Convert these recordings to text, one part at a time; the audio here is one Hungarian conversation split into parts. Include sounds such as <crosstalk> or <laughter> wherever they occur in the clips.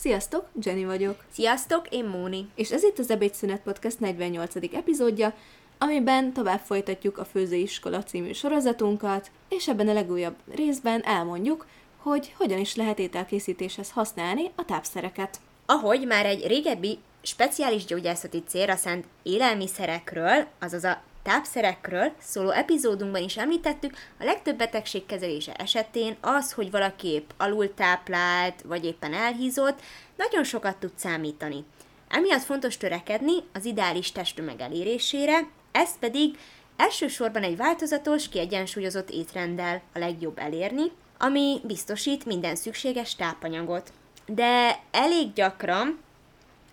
Sziasztok, Jenny vagyok. Sziasztok, én Móni. És ez itt az Ebédszünet Podcast 48. epizódja, amiben tovább folytatjuk a Főzőiskola című sorozatunkat, és ebben a legújabb részben elmondjuk, hogy hogyan is lehet ételkészítéshez használni a tápszereket. Ahogy már egy régebbi speciális gyógyászati célra szánt élelmiszerekről, azaz a tápszerekről szóló epizódunkban is említettük, a legtöbb betegség kezelése esetén az, hogy valaki épp alultáplált, vagy éppen elhízott, nagyon sokat tud számítani. Emiatt fontos törekedni az ideális testtömeg elérésére, ez pedig elsősorban egy változatos, kiegyensúlyozott étrenddel a legjobb elérni, ami biztosít minden szükséges tápanyagot. De elég gyakran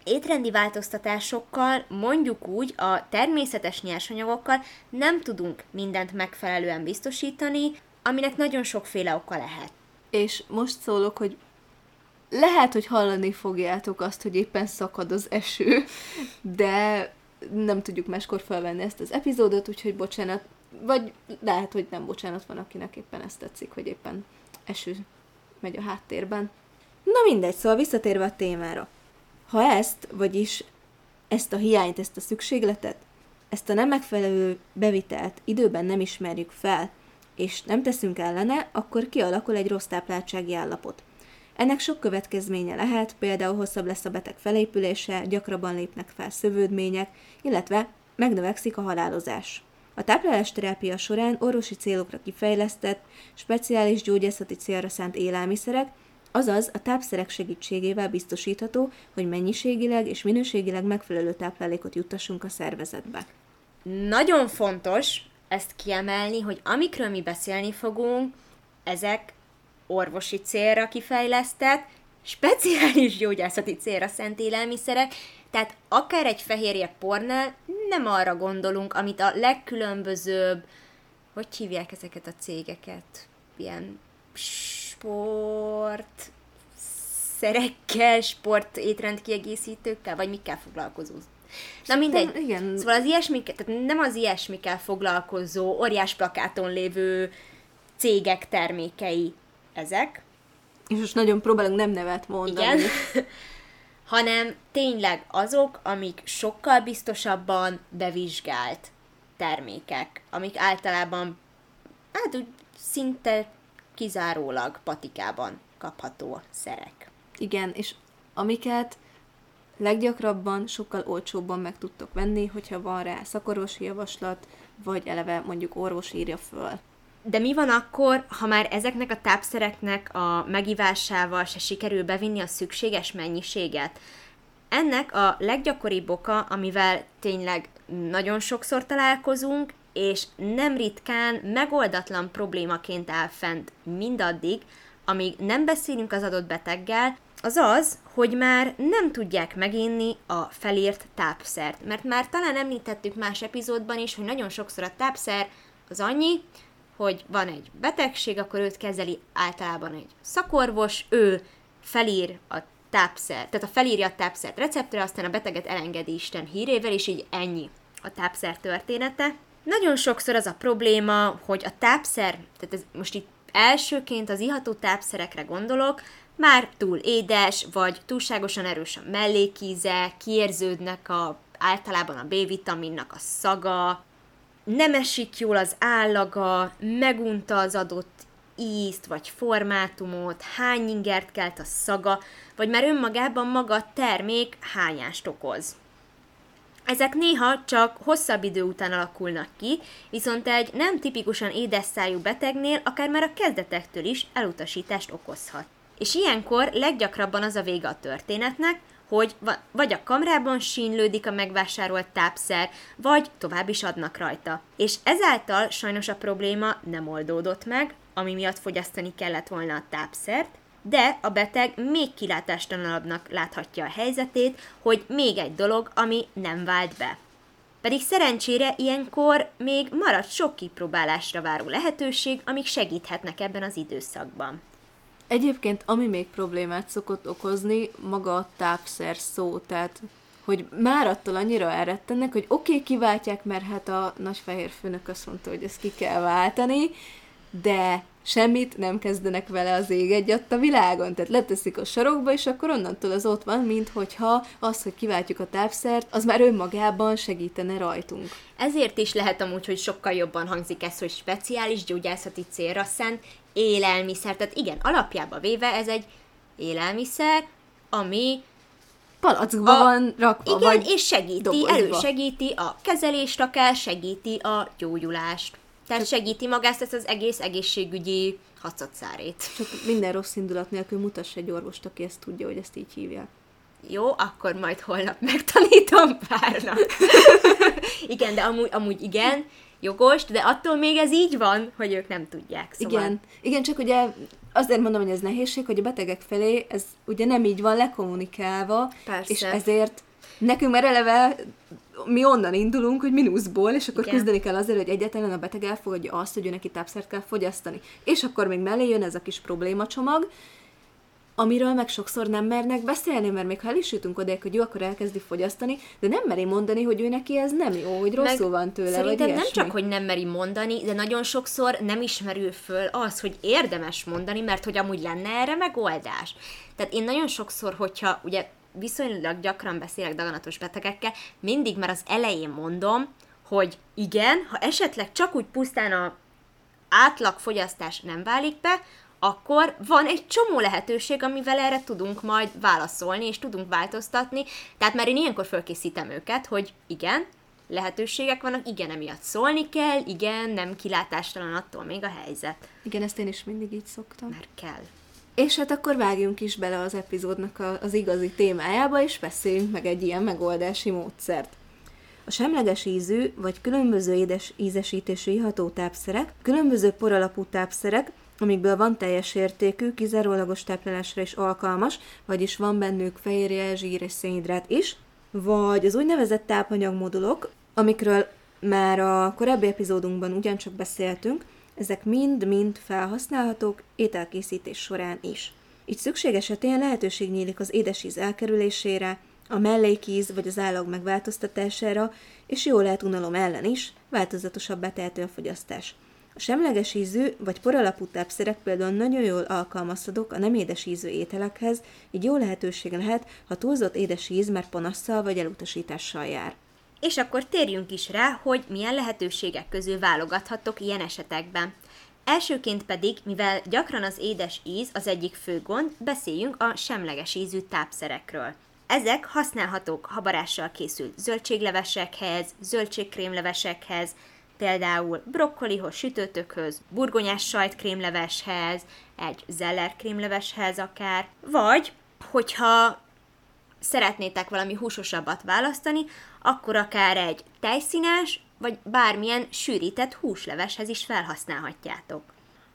étrendi változtatásokkal, mondjuk úgy a természetes nyersanyagokkal nem tudunk mindent megfelelően biztosítani, aminek nagyon sokféle oka lehet. És most szólok, hogy lehet, hogy hallani fogjátok azt, hogy éppen szakad az eső, de nem tudjuk máskor felvenni ezt az epizódot, úgyhogy bocsánat, vagy lehet, hogy nem bocsánat van, akinek éppen ezt tetszik, hogy éppen eső megy a háttérben. Na mindegy, szóval visszatérve a témára. Ha ezt, vagyis ezt a hiányt, ezt a szükségletet, ezt a nem megfelelő bevitelt időben nem ismerjük fel, és nem teszünk ellene, akkor kialakul egy rossz tápláltsági állapot. Ennek sok következménye lehet, például hosszabb lesz a beteg felépülése, gyakrabban lépnek fel szövődmények, illetve megnövekszik a halálozás. A táplálásterápia során orvosi célokra kifejlesztett, speciális gyógyászati célra szánt élelmiszerek, azaz a tápszerek segítségével biztosítható, hogy mennyiségileg és minőségileg megfelelő táplálékot juttassunk a szervezetbe. Nagyon fontos ezt kiemelni, hogy amikről mi beszélni fogunk, ezek orvosi célra kifejlesztett, speciális gyógyászati célra szent élelmiszerek, tehát akár egy fehérje pornál nem arra gondolunk, amit a legkülönbözőbb, hogy hívják ezeket a cégeket? Ilyen sport szerekkel, sport étrend kiegészítőkkel, vagy mikkel foglalkozó? Na mindegy. igen. Szóval az ilyesmikkel, tehát nem az ilyesmikkel foglalkozó, óriás plakáton lévő cégek termékei ezek. És most nagyon próbálunk nem nevet mondani. Igen. <laughs> hanem tényleg azok, amik sokkal biztosabban bevizsgált termékek, amik általában hát úgy szinte kizárólag patikában kapható szerek. Igen, és amiket leggyakrabban sokkal olcsóbban meg tudtok venni, hogyha van rá szakorvosi javaslat, vagy eleve mondjuk orvos írja föl. De mi van akkor, ha már ezeknek a tápszereknek a megivásával se sikerül bevinni a szükséges mennyiséget? Ennek a leggyakoribb oka, amivel tényleg nagyon sokszor találkozunk, és nem ritkán megoldatlan problémaként áll fent mindaddig, amíg nem beszélünk az adott beteggel, az az, hogy már nem tudják meginni a felírt tápszert. Mert már talán említettük más epizódban is, hogy nagyon sokszor a tápszer az annyi, hogy van egy betegség, akkor őt kezeli általában egy szakorvos, ő felír a tápszer, tehát a felírja a tápszert receptre, aztán a beteget elengedi Isten hírével, és így ennyi a tápszer története. Nagyon sokszor az a probléma, hogy a tápszer, tehát ez most itt elsőként az iható tápszerekre gondolok, már túl édes, vagy túlságosan erős a mellékíze, kiérződnek a, általában a B-vitaminnak a szaga, nem esik jól az állaga, megunta az adott ízt vagy formátumot, hány ingert kelt a szaga, vagy már önmagában maga a termék hányást okoz. Ezek néha csak hosszabb idő után alakulnak ki, viszont egy nem tipikusan édes szájú betegnél akár már a kezdetektől is elutasítást okozhat. És ilyenkor leggyakrabban az a vége a történetnek, hogy vagy a kamrában sínlődik a megvásárolt tápszer, vagy tovább is adnak rajta. És ezáltal sajnos a probléma nem oldódott meg, ami miatt fogyasztani kellett volna a tápszert, de a beteg még kilátástalanabbnak láthatja a helyzetét, hogy még egy dolog, ami nem vált be. Pedig szerencsére ilyenkor még maradt sok kipróbálásra váró lehetőség, amik segíthetnek ebben az időszakban. Egyébként, ami még problémát szokott okozni, maga a tápszer szó, tehát hogy már attól annyira elrettennek, hogy oké, okay, kiváltják, mert hát a nagyfehér főnök azt mondta, hogy ezt ki kell váltani, de semmit nem kezdenek vele az ég egyatt a világon. Tehát leteszik a sarokba, és akkor onnantól az ott van, mint hogyha az, hogy kiváltjuk a tápszert, az már önmagában segítene rajtunk. Ezért is lehet amúgy, hogy sokkal jobban hangzik ez, hogy speciális gyógyászati célra szánt élelmiszer. Tehát igen, alapjába véve ez egy élelmiszer, ami palackba a, van rakva, Igen, vagy és segíti, dobozba. elősegíti a kezelést akár, segíti a gyógyulást. Tehát Csak segíti magát ezt az egész egészségügyi hacatszárét. Csak minden rossz indulat nélkül mutass egy orvost, aki ezt tudja, hogy ezt így hívják. Jó, akkor majd holnap megtanítom párnak. <laughs> igen, de amúgy, amúgy igen, jogos, de attól még ez így van, hogy ők nem tudják. Szóval... Igen, igen, csak ugye azért mondom, hogy ez nehézség, hogy a betegek felé ez ugye nem így van lekommunikálva, Persze. és ezért nekünk már eleve mi onnan indulunk, hogy mínuszból, és akkor Igen. küzdeni kell azért, hogy egyetlen a beteg elfogadja azt, hogy ő neki tápszert kell fogyasztani. És akkor még mellé jön ez a kis problémacsomag, amiről meg sokszor nem mernek beszélni, mert még ha el is jutunk oda, hogy jó, akkor elkezdi fogyasztani, de nem meri mondani, hogy ő neki ez nem jó, hogy rosszul meg van tőle, Szerintem vagy nem csak, hogy nem meri mondani, de nagyon sokszor nem ismerül föl az, hogy érdemes mondani, mert hogy amúgy lenne erre megoldás. Tehát én nagyon sokszor, hogyha ugye viszonylag gyakran beszélek daganatos betegekkel, mindig már az elején mondom, hogy igen, ha esetleg csak úgy pusztán a átlagfogyasztás nem válik be, akkor van egy csomó lehetőség, amivel erre tudunk majd válaszolni, és tudunk változtatni. Tehát már én ilyenkor fölkészítem őket, hogy igen, lehetőségek vannak, igen, emiatt szólni kell, igen, nem kilátástalan attól még a helyzet. Igen, ezt én is mindig így szoktam. Mert kell. És hát akkor vágjunk is bele az epizódnak a, az igazi témájába, és beszéljünk meg egy ilyen megoldási módszert. A semleges ízű vagy különböző édes ízesítésű iható tápszerek, különböző poralapú tápszerek, amikből van teljes értékű, kizárólagos táplálásra is alkalmas, vagyis van bennük fehérje, zsír és szénhidrát is, vagy az úgynevezett tápanyagmodulok, amikről már a korábbi epizódunkban ugyancsak beszéltünk, ezek mind-mind felhasználhatók ételkészítés során is. Így szükség esetén lehetőség nyílik az édesíz elkerülésére, a mellékíz vagy az állag megváltoztatására, és jól lehet unalom ellen is, változatosabb tehető a fogyasztás. A semleges ízű vagy poralapú tápszerek például nagyon jól alkalmazhatók a nem édes ízű ételekhez, így jó lehetőség lehet, ha túlzott édes íz már panasszal vagy elutasítással jár. És akkor térjünk is rá, hogy milyen lehetőségek közül válogathatok ilyen esetekben. Elsőként pedig, mivel gyakran az édes íz az egyik fő gond, beszéljünk a semleges ízű tápszerekről. Ezek használhatók habarással készült zöldséglevesekhez, zöldségkrémlevesekhez, például brokkolihoz, sütőtökhöz, burgonyás sajtkrémleveshez, egy zeller krémleveshez akár, vagy hogyha szeretnétek valami húsosabbat választani, akkor akár egy tejszínes, vagy bármilyen sűrített húsleveshez is felhasználhatjátok.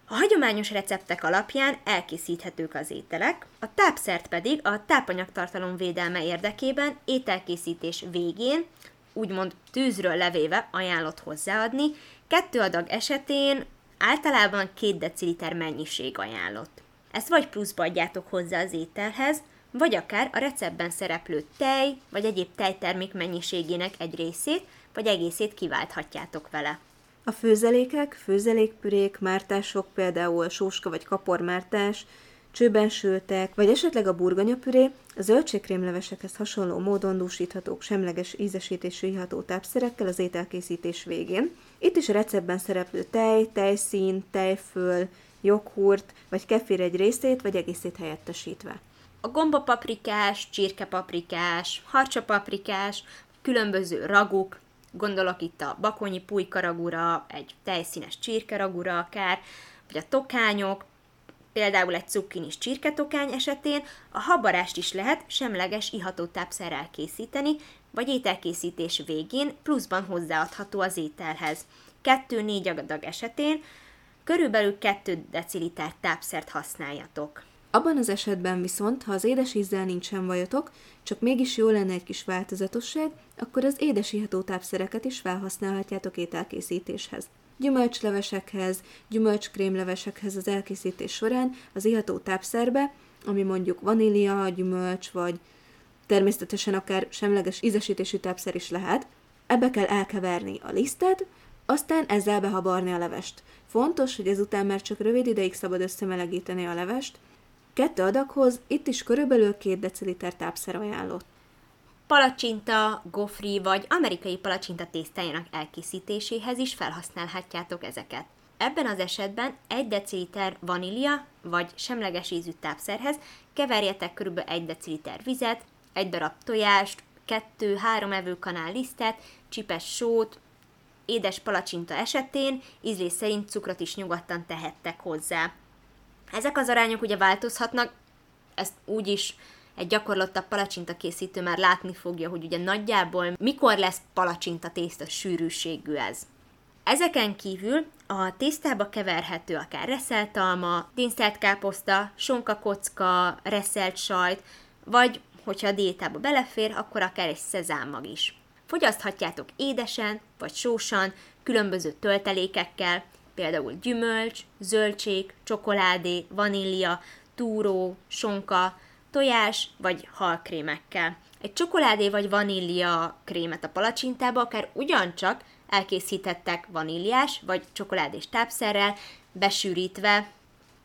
A hagyományos receptek alapján elkészíthetők az ételek, a tápszert pedig a tápanyagtartalom védelme érdekében ételkészítés végén, úgymond tűzről levéve ajánlott hozzáadni, kettő adag esetén általában 2 deciliter mennyiség ajánlott. Ezt vagy pluszba adjátok hozzá az ételhez, vagy akár a receptben szereplő tej vagy egyéb tejtermék mennyiségének egy részét vagy egészét kiválthatjátok vele. A főzelékek, főzelékpürék, mártások, például sóska vagy kapormártás, csőben sültek, vagy esetleg a burgonyapüré, a zöldségkrémlevesekhez hasonló módon dúsíthatók semleges ízesítésű iható tápszerekkel az ételkészítés végén. Itt is a receptben szereplő tej, tejszín, tejföl, joghurt vagy kefir egy részét vagy egészét helyettesítve a gombapaprikás, csirkepaprikás, harcsapaprikás, különböző raguk, gondolok itt a bakonyi pulykaragura, egy tejszínes csirkeragura akár, vagy a tokányok, például egy cukkinis csirketokány esetén a habarást is lehet semleges iható tápszerrel készíteni, vagy ételkészítés végén pluszban hozzáadható az ételhez. 2-4 adag esetén körülbelül 2 deciliter tápszert használjatok. Abban az esetben viszont, ha az édes ízzel nincsen vajotok, csak mégis jó lenne egy kis változatosság, akkor az édes iható tápszereket is felhasználhatjátok ételkészítéshez. Gyümölcslevesekhez, gyümölcskrémlevesekhez az elkészítés során az iható tápszerbe, ami mondjuk vanília, gyümölcs, vagy természetesen akár semleges ízesítésű tápszer is lehet, ebbe kell elkeverni a lisztet, Aztán ezzel behabarni a levest. Fontos, hogy ezután már csak rövid ideig szabad összemelegíteni a levest. Kettő adaghoz itt is körülbelül 2 deciliter tápszer ajánlott. Palacsinta, gofri vagy amerikai palacsinta tésztájának elkészítéséhez is felhasználhatjátok ezeket. Ebben az esetben 1 deciliter vanília vagy semleges ízű tápszerhez keverjetek kb. 1 deciliter vizet, egy darab tojást, 2-3 evőkanál lisztet, csipes sót, édes palacsinta esetén ízlés szerint cukrot is nyugodtan tehettek hozzá. Ezek az arányok ugye változhatnak, ezt úgy is egy gyakorlottabb palacsinta készítő már látni fogja, hogy ugye nagyjából mikor lesz palacsinta tészta sűrűségű ez. Ezeken kívül a tésztába keverhető akár reszelt alma, dinszelt káposzta, sonkakocka, reszelt sajt, vagy hogyha a diétába belefér, akkor akár egy szezámmag is. Fogyaszthatjátok édesen vagy sósan, különböző töltelékekkel, például gyümölcs, zöldség, csokoládé, vanília, túró, sonka, tojás vagy halkrémekkel. Egy csokoládé vagy vanília krémet a palacsintába akár ugyancsak elkészítettek vaníliás vagy csokoládés tápszerrel, besűrítve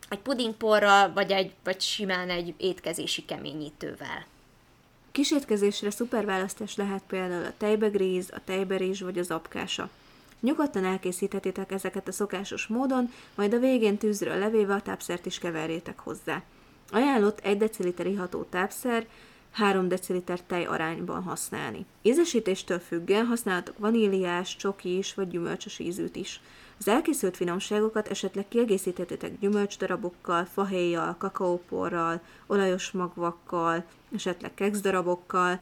egy pudingporral, vagy, egy, vagy simán egy étkezési keményítővel. Kísértkezésre szuper választás lehet például a tejbegríz, a tejberizs vagy az apkása. Nyugodtan elkészíthetitek ezeket a szokásos módon, majd a végén tűzről levéve a tápszert is keverjétek hozzá. Ajánlott 1 deciliter iható tápszer 3 deciliter tej arányban használni. Ízesítéstől függően használhatok vaníliás, csokis vagy gyümölcsös ízűt is. Az elkészült finomságokat esetleg kiegészíthetitek gyümölcsdarabokkal, fahéjjal, kakaóporral, olajos magvakkal, esetleg kekszdarabokkal.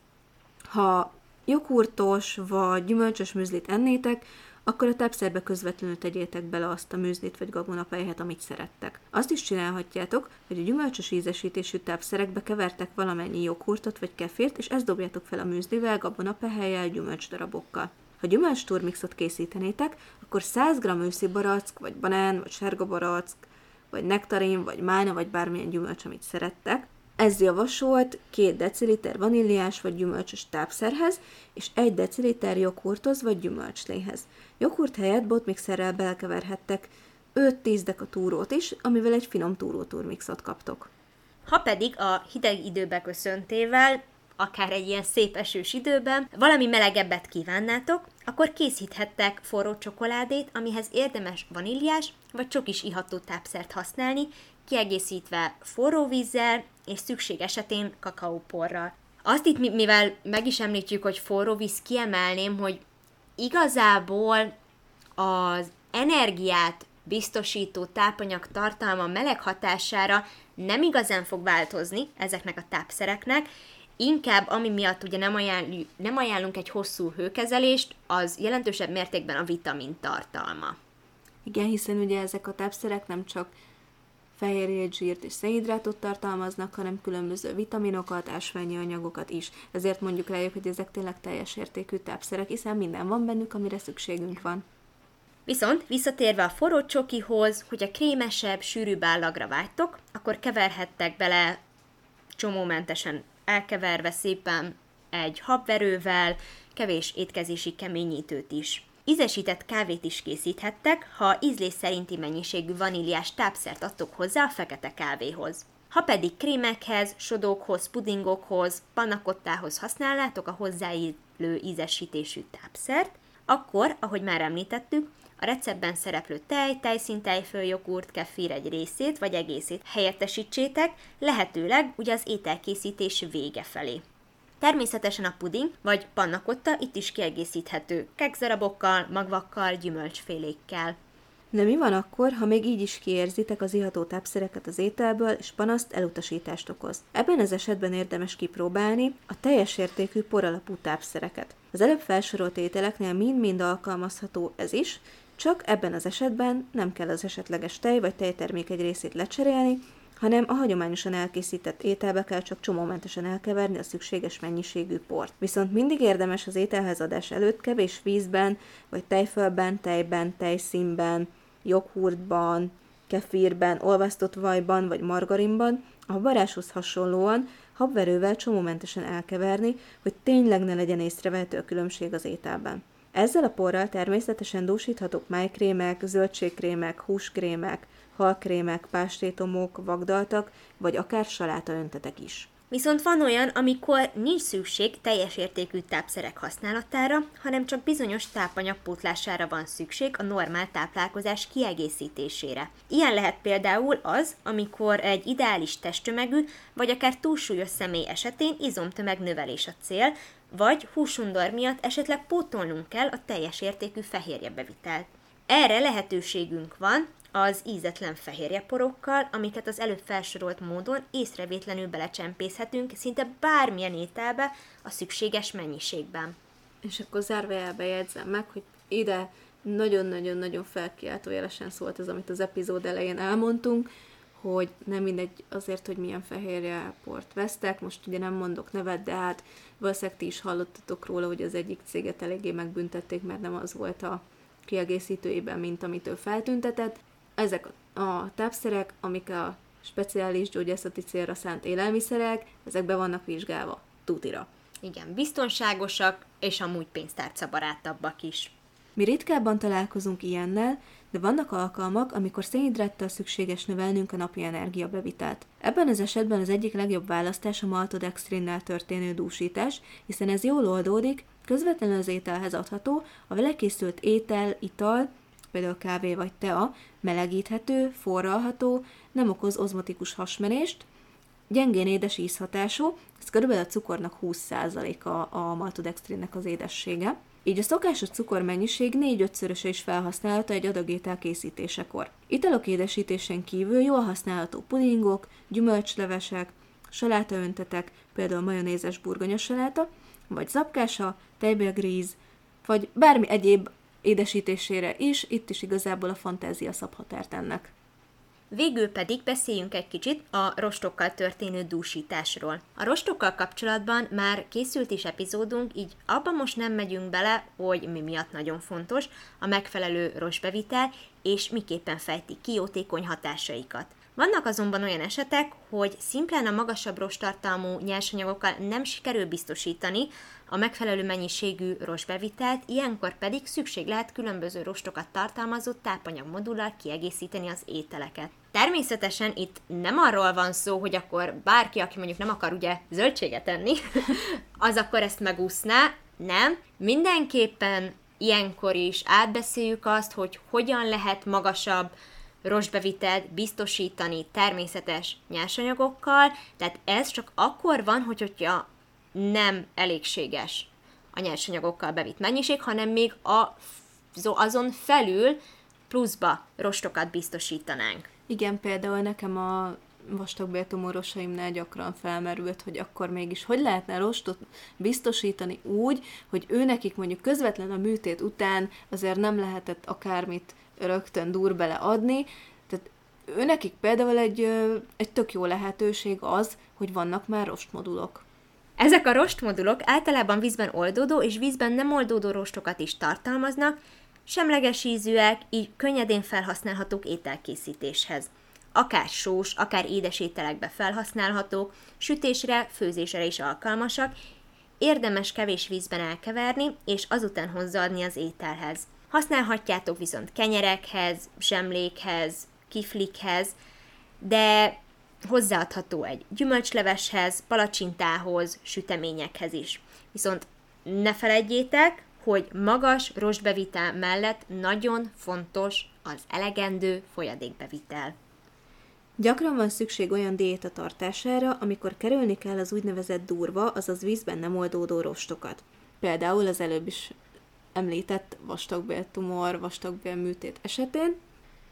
Ha joghurtos vagy gyümölcsös műzlit ennétek, akkor a tápszerbe közvetlenül tegyétek bele azt a műzlit vagy gabonapelyhet, amit szerettek. Azt is csinálhatjátok, hogy a gyümölcsös ízesítésű tápszerekbe kevertek valamennyi joghurtot vagy kefért, és ezt dobjátok fel a műzlivel, gabonapehelyel, gyümölcsdarabokkal. Ha gyümölcs turmixot készítenétek, akkor 100 g őszi barack, vagy banán, vagy sárga barack, vagy nektarin, vagy májna, vagy bármilyen gyümölcs, amit szerettek, ez javasolt 2 deciliter vaníliás vagy gyümölcsös tápszerhez, és 1 deciliter joghurthoz vagy gyümölcsléhez. Joghurt helyett botmixerrel belkeverhettek 5-10 deka túrót is, amivel egy finom túróturmixot kaptok. Ha pedig a hideg időbe köszöntével, akár egy ilyen szép esős időben, valami melegebbet kívánnátok, akkor készíthettek forró csokoládét, amihez érdemes vaníliás vagy csokis iható tápszert használni, kiegészítve forró vízzel és szükség esetén kakaóporral. Azt itt, mivel meg is említjük, hogy forró víz, kiemelném, hogy igazából az energiát biztosító tápanyag tartalma meleg hatására nem igazán fog változni ezeknek a tápszereknek, inkább ami miatt ugye nem, ajánl, nem ajánlunk egy hosszú hőkezelést, az jelentősebb mértékben a vitamin tartalma. Igen, hiszen ugye ezek a tápszerek nem csak fehérjét, zsírt és szénhidrátot tartalmaznak, hanem különböző vitaminokat, ásványi anyagokat is. Ezért mondjuk rájuk, hogy ezek tényleg teljes értékű tápszerek, hiszen minden van bennük, amire szükségünk van. Viszont visszatérve a forró csokihoz, hogy a krémesebb, sűrűbb állagra vágytok, akkor keverhettek bele csomómentesen elkeverve szépen egy habverővel, kevés étkezési keményítőt is. Ízesített kávét is készíthettek, ha ízlés szerinti mennyiségű vaníliás tápszert adtok hozzá a fekete kávéhoz. Ha pedig krémekhez, sodókhoz, pudingokhoz, panakottához használnátok a hozzáillő ízesítésű tápszert, akkor, ahogy már említettük, a receptben szereplő tej, tejszín, tejföl, jogurt, kefir egy részét vagy egészét helyettesítsétek, lehetőleg ugye az ételkészítés vége felé. Természetesen a puding vagy pannakotta itt is kiegészíthető kekszarabokkal, magvakkal, gyümölcsfélékkel. De mi van akkor, ha még így is kiérzitek az iható tápszereket az ételből, és panaszt elutasítást okoz? Ebben az esetben érdemes kipróbálni a teljes értékű poralapú tápszereket. Az előbb felsorolt ételeknél mind-mind alkalmazható ez is, csak ebben az esetben nem kell az esetleges tej vagy tejtermék egy részét lecserélni, hanem a hagyományosan elkészített ételbe kell csak csomómentesen elkeverni a szükséges mennyiségű port. Viszont mindig érdemes az ételhez adás előtt kevés vízben, vagy tejfölben, tejben, tejszínben, joghurtban, kefirben, olvasztott vajban vagy margarinban, a varáshoz hasonlóan habverővel csomómentesen elkeverni, hogy tényleg ne legyen észrevehető a különbség az ételben. Ezzel a porral természetesen dúsíthatók májkrémek, zöldségkrémek, húskrémek, halkrémek, pástétomok, vagdaltak, vagy akár saláta öntetek is. Viszont van olyan, amikor nincs szükség teljes értékű tápszerek használatára, hanem csak bizonyos tápanyag pótlására van szükség a normál táplálkozás kiegészítésére. Ilyen lehet például az, amikor egy ideális testtömegű, vagy akár túlsúlyos személy esetén izomtömeg növelés a cél, vagy húsundor miatt esetleg pótolnunk kell a teljes értékű fehérjebevitelt. Erre lehetőségünk van, az ízetlen fehérjeporokkal, amiket az előbb felsorolt módon észrevétlenül belecsempészhetünk szinte bármilyen ételbe a szükséges mennyiségben. És akkor zárva jegyzem meg, hogy ide nagyon-nagyon-nagyon felkiáltójelesen szólt az, amit az epizód elején elmondtunk, hogy nem mindegy azért, hogy milyen fehérje port vesztek, most ugye nem mondok nevet, de hát valószínűleg ti is hallottatok róla, hogy az egyik céget eléggé megbüntették, mert nem az volt a kiegészítőjében, mint amit ő feltüntetett ezek a tápszerek, amik a speciális gyógyászati célra szánt élelmiszerek, ezek be vannak vizsgálva, tutira. Igen, biztonságosak, és amúgy pénztárca barátabbak is. Mi ritkábban találkozunk ilyennel, de vannak alkalmak, amikor szénhidráttal szükséges növelnünk a napi energiabevitelt. Ebben az esetben az egyik legjobb választás a maltodextrinnel történő dúsítás, hiszen ez jól oldódik, közvetlenül az ételhez adható, a vele készült étel, ital például kávé vagy tea, melegíthető, forralható, nem okoz ozmotikus hasmenést, gyengén édes ízhatású, ez körülbelül a cukornak 20%-a a maltodextrinnek az édessége. Így a szokásos cukormennyiség 4-5-szöröse is felhasználható egy adag étel készítésekor. Italok édesítésen kívül jól használható pudingok, gyümölcslevesek, salátaöntetek, például majonézes burgonyasaláta, vagy zapkása, tejbélgríz, vagy bármi egyéb édesítésére is, itt is igazából a fantázia szab határt ennek. Végül pedig beszéljünk egy kicsit a rostokkal történő dúsításról. A rostokkal kapcsolatban már készült is epizódunk, így abban most nem megyünk bele, hogy mi miatt nagyon fontos a megfelelő rostbevitel, és miképpen fejtik ki jótékony hatásaikat. Vannak azonban olyan esetek, hogy szimplán a magasabb rostartalmú nyersanyagokkal nem sikerül biztosítani a megfelelő mennyiségű rostbevitelt, ilyenkor pedig szükség lehet különböző rostokat tartalmazó tápanyagmodullal kiegészíteni az ételeket. Természetesen itt nem arról van szó, hogy akkor bárki, aki mondjuk nem akar ugye zöldséget enni, <laughs> az akkor ezt megúszná, nem. Mindenképpen ilyenkor is átbeszéljük azt, hogy hogyan lehet magasabb rostbevitelt biztosítani természetes nyersanyagokkal, tehát ez csak akkor van, hogy, hogyha nem elégséges a nyersanyagokkal bevitt mennyiség, hanem még a, azon felül pluszba rostokat biztosítanánk. Igen, például nekem a vastagbéltumorosaimnál gyakran felmerült, hogy akkor mégis hogy lehetne rostot biztosítani úgy, hogy ő nekik mondjuk közvetlen a műtét után azért nem lehetett akármit rögtön dur bele adni, tehát ő nekik például egy, egy tök jó lehetőség az, hogy vannak már rostmodulok. Ezek a rostmodulok általában vízben oldódó és vízben nem oldódó rostokat is tartalmaznak, semleges ízűek, így könnyedén felhasználhatók ételkészítéshez. Akár sós, akár édes ételekbe felhasználhatók, sütésre, főzésre is alkalmasak, érdemes kevés vízben elkeverni, és azután hozzáadni az ételhez. Használhatjátok viszont kenyerekhez, zsemlékhez, kiflikhez, de hozzáadható egy gyümölcsleveshez, palacsintához, süteményekhez is. Viszont ne felejtjétek, hogy magas rostbevitel mellett nagyon fontos az elegendő folyadékbevitel. Gyakran van szükség olyan diéta tartására, amikor kerülni kell az úgynevezett durva, azaz vízben nem oldódó rostokat. Például az előbb is említett vastagbéltumor, vastagbélműtét esetén,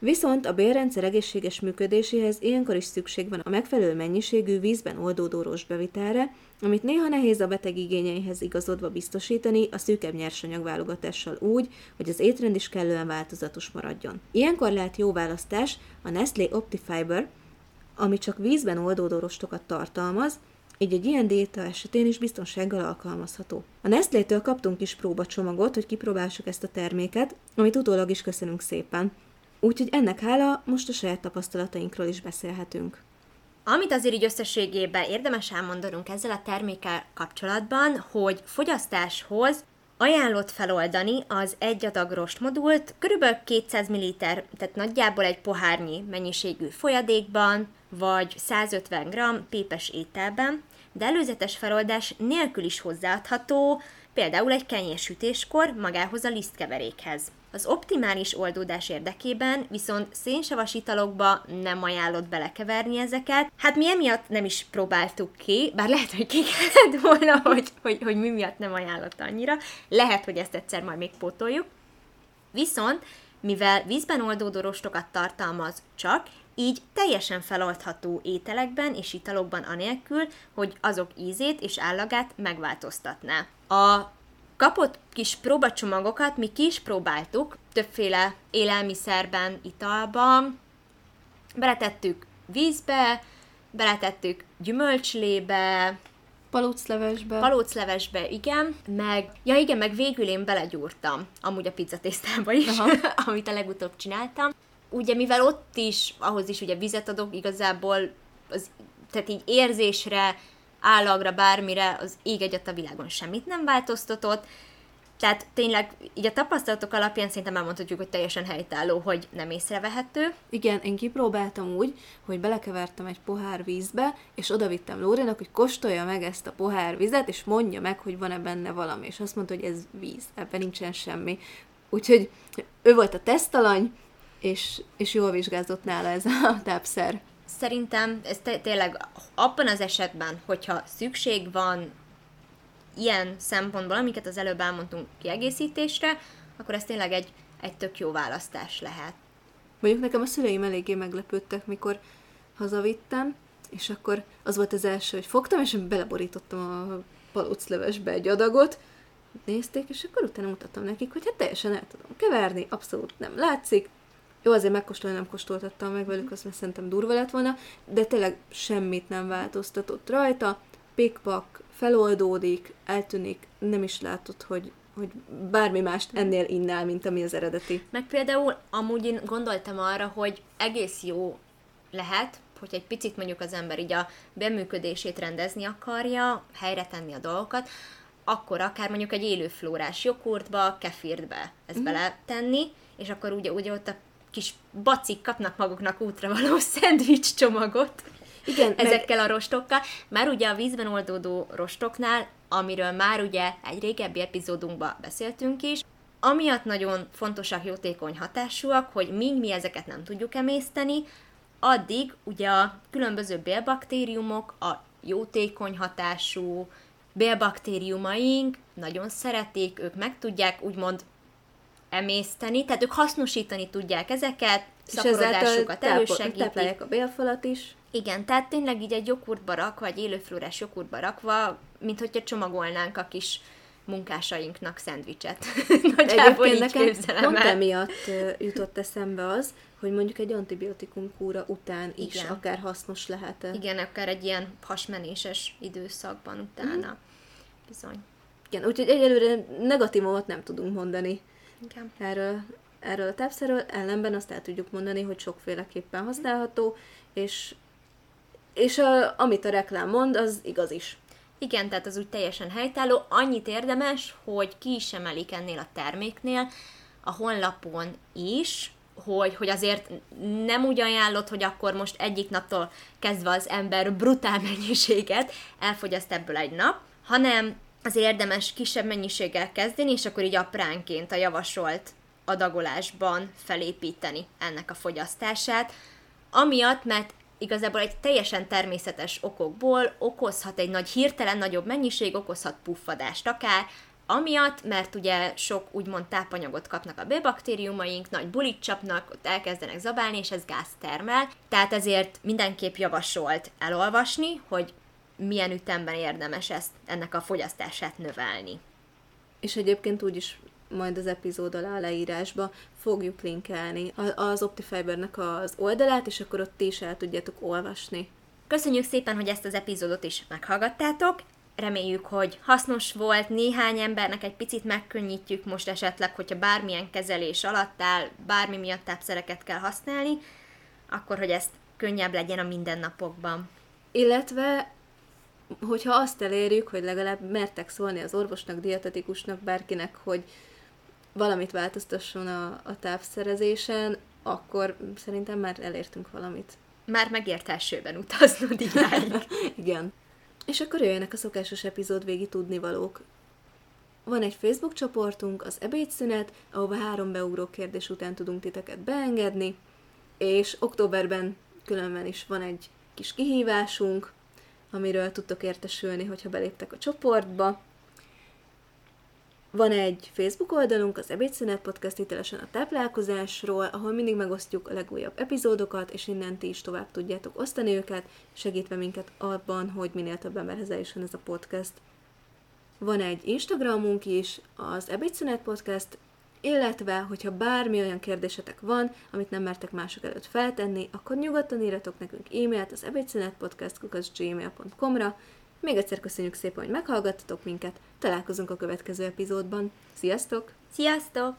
Viszont a bélrendszer egészséges működéséhez ilyenkor is szükség van a megfelelő mennyiségű vízben oldódó rostbevitelre, amit néha nehéz a beteg igényeihez igazodva biztosítani a szűkebb nyersanyagválogatással úgy, hogy az étrend is kellően változatos maradjon. Ilyenkor lehet jó választás a Nestlé Optifiber, ami csak vízben oldódó rostokat tartalmaz, így egy ilyen diéta esetén is biztonsággal alkalmazható. A Nestlétől kaptunk is próbacsomagot, hogy kipróbálsuk ezt a terméket, amit utólag is köszönünk szépen. Úgyhogy ennek hála most a saját tapasztalatainkról is beszélhetünk. Amit azért így összességében érdemes elmondanunk ezzel a termékkel kapcsolatban, hogy fogyasztáshoz Ajánlott feloldani az egy adag rostmodult kb. 200 ml, tehát nagyjából egy pohárnyi mennyiségű folyadékban, vagy 150 g pépes ételben, de előzetes feloldás nélkül is hozzáadható, például egy kenyérsütéskor magához a lisztkeverékhez. Az optimális oldódás érdekében viszont szénsavas italokba nem ajánlott belekeverni ezeket. Hát mi emiatt nem is próbáltuk ki, bár lehet, hogy ki kellett volna, hogy, hogy, hogy mi miatt nem ajánlott annyira. Lehet, hogy ezt egyszer majd még pótoljuk. Viszont, mivel vízben oldódó rostokat tartalmaz csak, így teljesen feloldható ételekben és italokban anélkül, hogy azok ízét és állagát megváltoztatná. A kapott kis próbacsomagokat mi ki is próbáltuk, többféle élelmiszerben, italban. Beletettük vízbe, beletettük gyümölcslébe, Palóclevesbe. palóclevesbe, igen, meg, ja igen, meg végül én belegyúrtam, amúgy a pizzatésztába is, Aha. <laughs> amit a legutóbb csináltam. Ugye, mivel ott is, ahhoz is ugye vizet adok, igazából az, tehát így érzésre, állagra, bármire az ég egyet a világon semmit nem változtatott, tehát tényleg így a tapasztalatok alapján szerintem elmondhatjuk, hogy teljesen helytálló, hogy nem észrevehető. Igen, én kipróbáltam úgy, hogy belekevertem egy pohár vízbe, és odavittem Lórinak, hogy kóstolja meg ezt a pohár vizet, és mondja meg, hogy van-e benne valami. És azt mondta, hogy ez víz, ebben nincsen semmi. Úgyhogy ő volt a tesztalany, és, és jól vizsgázott nála ez a tápszer. Szerintem ez tényleg abban az esetben, hogyha szükség van ilyen szempontból, amiket az előbb elmondtunk kiegészítésre, akkor ez tényleg egy, egy tök jó választás lehet. Mondjuk nekem a szüleim eléggé meglepődtek, mikor hazavittem, és akkor az volt az első, hogy fogtam, és beleborítottam a palóclevesbe egy adagot, nézték, és akkor utána mutattam nekik, hogy hát teljesen el tudom keverni, abszolút nem látszik. Jó, azért megkóstolni nem kóstoltattam meg velük, azt mert szerintem durva lett volna, de tényleg semmit nem változtatott rajta. Pikpak feloldódik, eltűnik, nem is látod, hogy, hogy bármi mást ennél innál, mint ami az eredeti. Meg például amúgy én gondoltam arra, hogy egész jó lehet, hogy egy picit mondjuk az ember így a beműködését rendezni akarja, helyre tenni a dolgokat, akkor akár mondjuk egy élőflórás joghurtba, kefirtbe ezt mm. beletenni, és akkor ugye, ugye ott a kis bacik kapnak maguknak útra való <laughs> szendvics csomagot Igen, meg- ezekkel a rostokkal. Már ugye a vízben oldódó rostoknál, amiről már ugye egy régebbi epizódunkban beszéltünk is, amiatt nagyon fontosak, jótékony hatásúak, hogy míg mi ezeket nem tudjuk emészteni, addig ugye a különböző bélbaktériumok, a jótékony hatású bélbaktériumaink nagyon szeretik, ők meg tudják úgymond emészteni, tehát ők hasznosítani tudják ezeket, szaporodásukat elősegítik. táplálják a bélfalat is. Igen, tehát tényleg így egy joghurtba rakva, egy élőflórás joghurtba rakva, mint hogyha csomagolnánk a kis munkásainknak szendvicset. <laughs> Nagyjából így nekem pont emiatt jutott eszembe az, hogy mondjuk egy antibiotikum kúra után is Igen. akár hasznos lehet Igen, akár egy ilyen hasmenéses időszakban utána. Bizony. Igen, úgyhogy egyelőre negatívumot nem tudunk mondani Igen. erről, erről a tápszerről, ellenben azt el tudjuk mondani, hogy sokféleképpen használható, és, és a, amit a reklám mond, az igaz is. Igen, tehát az úgy teljesen helytálló. Annyit érdemes, hogy ki is emelik ennél a terméknél, a honlapon is, hogy, hogy azért nem úgy ajánlott, hogy akkor most egyik naptól kezdve az ember brutál mennyiséget elfogyaszt ebből egy nap, hanem azért érdemes kisebb mennyiséggel kezdeni, és akkor így apránként a javasolt adagolásban felépíteni ennek a fogyasztását, amiatt, mert igazából egy teljesen természetes okokból okozhat egy nagy hirtelen nagyobb mennyiség, okozhat puffadást akár, amiatt, mert ugye sok úgymond tápanyagot kapnak a B-baktériumaink, nagy bulit csapnak, ott elkezdenek zabálni, és ez gáz termel, tehát ezért mindenképp javasolt elolvasni, hogy milyen ütemben érdemes ezt, ennek a fogyasztását növelni. És egyébként úgyis majd az epizód alá leírásba fogjuk linkelni az Optifibernek az oldalát, és akkor ott ti is el tudjátok olvasni. Köszönjük szépen, hogy ezt az epizódot is meghallgattátok. Reméljük, hogy hasznos volt, néhány embernek egy picit megkönnyítjük most esetleg, hogyha bármilyen kezelés alatt áll, bármi miatt tápszereket kell használni, akkor hogy ezt könnyebb legyen a mindennapokban. Illetve hogyha azt elérjük, hogy legalább mertek szólni az orvosnak, dietetikusnak, bárkinek, hogy valamit változtasson a, a tápszerezésen, akkor szerintem már elértünk valamit. Már megért elsőben utaznod idáig. <laughs> Igen. És akkor jöjjenek a szokásos epizód végi tudnivalók. Van egy Facebook csoportunk, az ebédszünet, ahova három beugró kérdés után tudunk titeket beengedni, és októberben különben is van egy kis kihívásunk, amiről tudtok értesülni, hogyha beléptek a csoportba. Van egy Facebook oldalunk, az Ebédszünet Podcast hitelesen a táplálkozásról, ahol mindig megosztjuk a legújabb epizódokat, és innen ti is tovább tudjátok osztani őket, segítve minket abban, hogy minél több emberhez eljusson ez a podcast. Van egy Instagramunk is, az Ebédszünet Podcast, illetve, hogyha bármi olyan kérdésetek van, amit nem mertek mások előtt feltenni, akkor nyugodtan írjatok nekünk e-mailt az ebédszünetpodcast.gmail.com-ra. Még egyszer köszönjük szépen, hogy meghallgattatok minket, találkozunk a következő epizódban. Sziasztok! Sziasztok!